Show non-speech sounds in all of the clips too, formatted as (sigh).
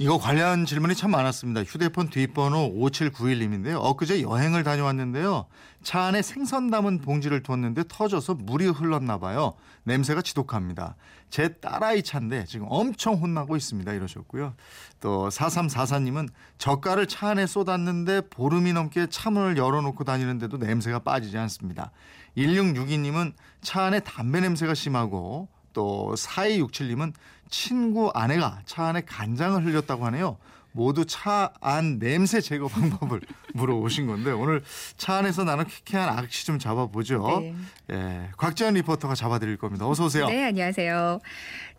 이거 관련 질문이 참 많았습니다. 휴대폰 뒷번호 5791님인데요. 엊그제 여행을 다녀왔는데요. 차 안에 생선 담은 봉지를 뒀는데 터져서 물이 흘렀나 봐요. 냄새가 지독합니다. 제 딸아이 차인데 지금 엄청 혼나고 있습니다. 이러셨고요. 또 4344님은 젓갈을 차 안에 쏟았는데 보름이 넘게 차문을 열어놓고 다니는데도 냄새가 빠지지 않습니다. 1662님은 차 안에 담배 냄새가 심하고 또 4267님은 친구 아내가 차 안에 간장을 흘렸다고 하네요. 모두 차 안 냄새 제거 방법을 (laughs) 물어오신 건데 오늘 차 안에서 나는 퀴퀴한 악취 좀 잡아보죠. 네. 예, 곽지연 리포터가 잡아드릴 겁니다. 어서 오세요. 네, 안녕하세요.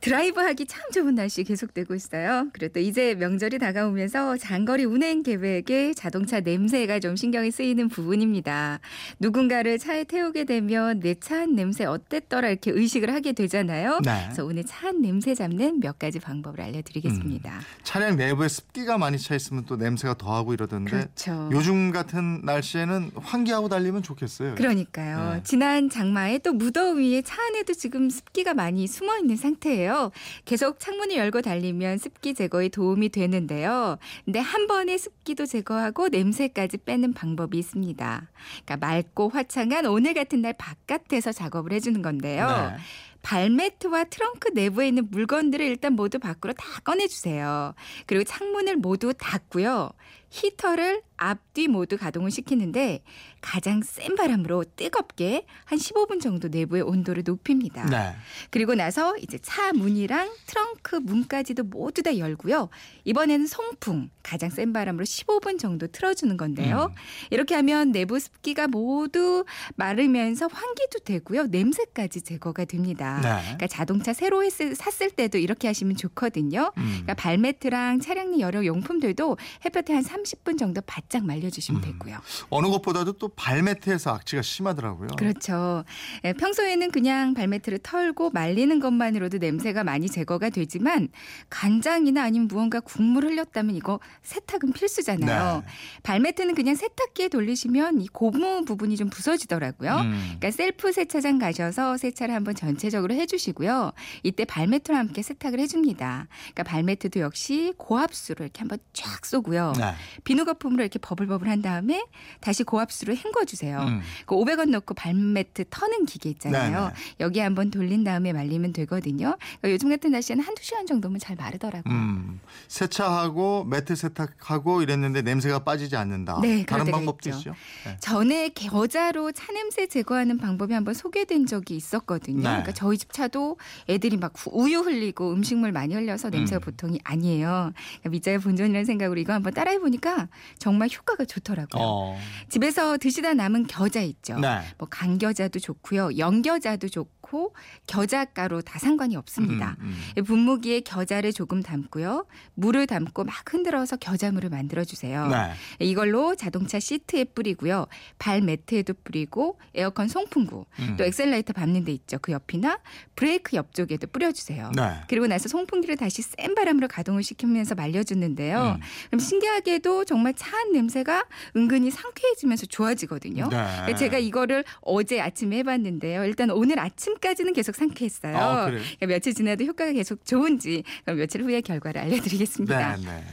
드라이브 하기 참 좋은 날씨 계속되고 있어요. 그리고 또 이제 명절이 다가오면서 장거리 운행 계획에 자동차 냄새가 좀 신경이 쓰이는 부분입니다. 누군가를 차에 태우게 되면 내 차 안 냄새 어땠더라 이렇게 의식을 하게 되잖아요. 네. 그래서 오늘 차 안 냄새 잡는 몇 가지 방법을 알려드리겠습니다. 차량 내부에 습기 가 많이 차 있으면 또 냄새가 더하고 이러던데 그렇죠. 요즘 같은 날씨에는 환기하고 달리면 좋겠어요. 그러니까요. 네. 지난 장마에 또 무더위에 차 안에도 지금 습기가 많이 숨어 있는 상태예요. 계속 창문을 열고 달리면 습기 제거에 도움이 되는데요. 근데 한 번에 습기도 제거하고 냄새까지 빼는 방법이 있습니다. 그러니까 맑고 화창한 오늘 같은 날 바깥에서 작업을 해주는 건데요. 네. 발매트와 트렁크 내부에 있는 물건들을 일단 모두 밖으로 다 꺼내주세요. 그리고 창문을 모두 닫고요. 히터를 앞뒤 모두 가동을 시키는데 가장 센 바람으로 뜨겁게 한 15분 정도 내부의 온도를 높입니다. 네. 그리고 나서 이제 차 문이랑 트렁크 문까지도 모두 다 열고요. 이번에는 송풍 가장 센 바람으로 15분 정도 틀어주는 건데요. 음. 이렇게 하면 내부 습기가 모두 마르면서 환기도 되고요. 냄새까지 제거가 됩니다. 네. 그러니까 자동차 새로 했을, 샀을 때도 이렇게 하시면 좋거든요. 음. 그러니까 발매트랑 차량 내 여러 용품들도 햇볕에 한 30분 정도 바짝 말려주시면 음. 되고요. 어느 것보다도 또 발매트에서 악취가 심하더라고요. 그렇죠. 예, 평소에는 그냥 발매트를 털고 말리는 것만으로도 냄새가 많이 제거가 되지만 간장이나 아니면 무언가 국물 흘렸다면 이거 세탁은 필수잖아요. 네. 발매트는 그냥 세탁기에 돌리시면 이 고무 부분이 좀 부서지더라고요. 음. 그러니까 셀프 세차장 가셔서 세차를 한번 전체적으로 해주시고요. 이때 발매트와 함께 세탁을 해줍니다. 그러니까 발매트도 역시 고압수로 이렇게 한번 쫙 쏘고요. 네. 비누 거품으로 이렇게 버블버블 한 다음에 다시 고압수로 헹궈주세요. 음. 그 500원 넣고 발매트 터는 기계 있잖아요. 네네. 여기 한번 돌린 다음에 말리면 되거든요. 그러니까 요즘 같은 날씨에는 한두 시간 정도면 잘 마르더라고요. 음, 세차하고 매트 세탁하고 이랬는데 냄새가 빠지지 않는다. 네, 다른 방법도 있죠. 있죠. 네. 전에 겨자로 차 냄새 제거하는 방법이 한번 소개된 적이 있었거든요. 네. 그러니까 저희 집 차도 애들이 막 우유 흘리고 음식물 많이 흘려서 냄새가 음. 보통이 아니에요. 그러니까 미자의 본전이라는 생각으로 이거 한번 따라해 보니 까 정말 효과가 좋더라고요. 어. 집에서 드시다 남은 겨자 있죠. 네. 뭐 간겨자도 좋고요. 연겨자도 좋고 겨자가루 다 상관이 없습니다. 음, 이 분무기에 겨자를 조금 담고요. 물을 담고 막 흔들어서 겨자물을 만들어 주세요. 음. 네. 이걸로 자동차 시트에 뿌리고요. 발 매트에도 뿌리고 에어컨 송풍구 음. 또 엑셀라이터 밟는 데 있죠. 그 옆이나 브레이크 옆쪽에도 뿌려 주세요. 네. 그리고 나서 송풍기를 다시 센 바람으로 가동을 시키면서 말려 주는데요. 음. 그럼 신기하게도 정말 차안 냄새가 은근히 상쾌해지면서 좋아지거든요. 네. 그러니까 제가 이거를 어제 아침에 해봤는데요. 일단 오늘 아침까지는 계속 상쾌했어요. 아, 그래요? 그러니까 며칠 지나도 효과가 계속 좋은지 그럼 며칠 후에 결과를 알려드리겠습니다. 네, 네.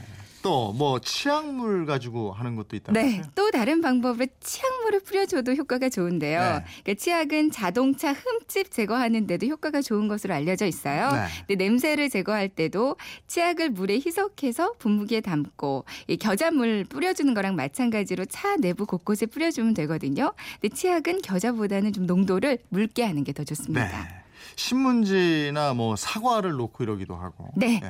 또 뭐 치약물 가지고 하는 것도 있다. 네, 또 다른 방법으로 치약물을 뿌려줘도 효과가 좋은데요. 네. 그러니까 치약은 자동차 흠집 제거하는데도 효과가 좋은 것으로 알려져 있어요. 네. 근데 냄새를 제거할 때도 치약을 물에 희석해서 분무기에 담고 이 겨자물 뿌려주는 거랑 마찬가지로 차 내부 곳곳에 뿌려주면 되거든요. 근데 치약은 겨자보다는 좀 농도를 묽게 하는 게 더 좋습니다. 네. 신문지나 뭐 사과를 놓고 이러기도 하고. 네.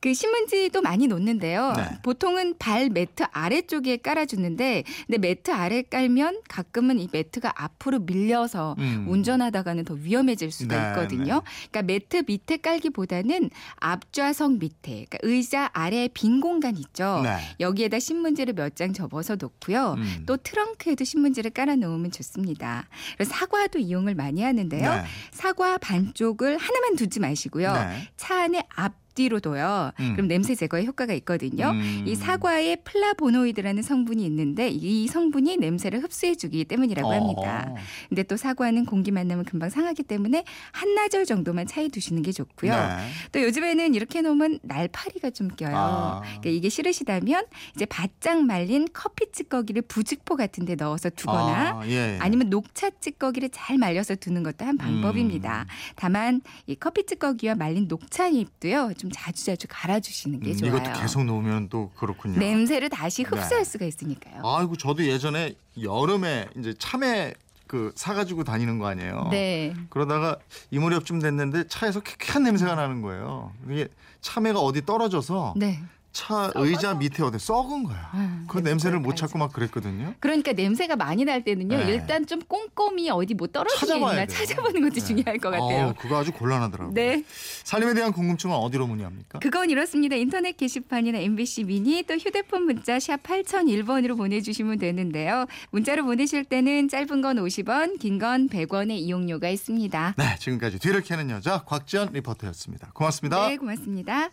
그 신문지도 많이 놓는데요. 네. 보통은 발 매트 아래쪽에 깔아주는데 근데 매트 아래 깔면 가끔은 이 매트가 앞으로 밀려서 음. 운전하다가는 더 위험해질 수가 네, 있거든요. 그러니까 매트 밑에 깔기보다는 앞좌석 밑에 그러니까 의자 아래 빈 공간 있죠. 네. 여기에다 신문지를 몇 장 접어서 놓고요. 음. 또 트렁크에도 신문지를 깔아 놓으면 좋습니다. 그래서 사과도 이용을 많이 하는데요. 네. 사과 반쪽을 하나만 두지 마시고요. 네. 차 안에 앞 앞뒤로 둬요. 음. 그럼 냄새 제거에 효과가 있거든요. 음. 이 사과에 플라보노이드라는 성분이 있는데 이 성분이 냄새를 흡수해주기 때문이라고 어. 합니다. 근데 또 사과는 공기 만나면 금방 상하기 때문에 한나절 정도만 차에 두시는 게 좋고요. 네. 또 요즘에는 이렇게 놓으면 날파리가 좀 껴요. 아. 그러니까 이게 싫으시다면 이제 바짝 말린 커피 찌꺼기를 부직포 같은 데 넣어서 두거나 아, 예. 아니면 녹차 찌꺼기를 잘 말려서 두는 것도 한 방법입니다. 다만 이 커피 찌꺼기와 말린 녹차 잎도요 좀 자주자주 갈아주시는 게 음, 좋아요. 이것도 계속 놓으면 또 그렇군요. 냄새를 다시 흡수할 네. 수가 있으니까요. 아이고 저도 예전에 여름에 이제 참외 그 사가지고 다니는 거 아니에요. 네. 그러다가 이 무렵쯤 됐는데 차에서 쾌쾌한 냄새가 나는 거예요. 이게 참외가 어디 떨어져서 네. 차 의자 밑에 어디 썩은 거야. 아, 그 냄새 냄새를 못. 찾고 막 그랬거든요. 그러니까 냄새가 많이 날 때는요. 네. 일단 좀 꼼꼼히 어디 뭐 떨어지게 있나. 찾아보는 것도 네. 중요할 것 같아요. 어, 그거 아주 곤란하더라고요. 네. 살림에 대한 궁금증은 어디로 문의합니까? 그건 이렇습니다. 인터넷 게시판이나 MBC 미니 또 휴대폰 문자 샵 8001번으로 보내주시면 되는데요. 문자로 보내실 때는 짧은 건 50원, 긴 건 100원의 이용료가 있습니다. 네, 지금까지 뒤를 캐는 여자 곽지연 리포터였습니다. 고맙습니다. 네, 고맙습니다.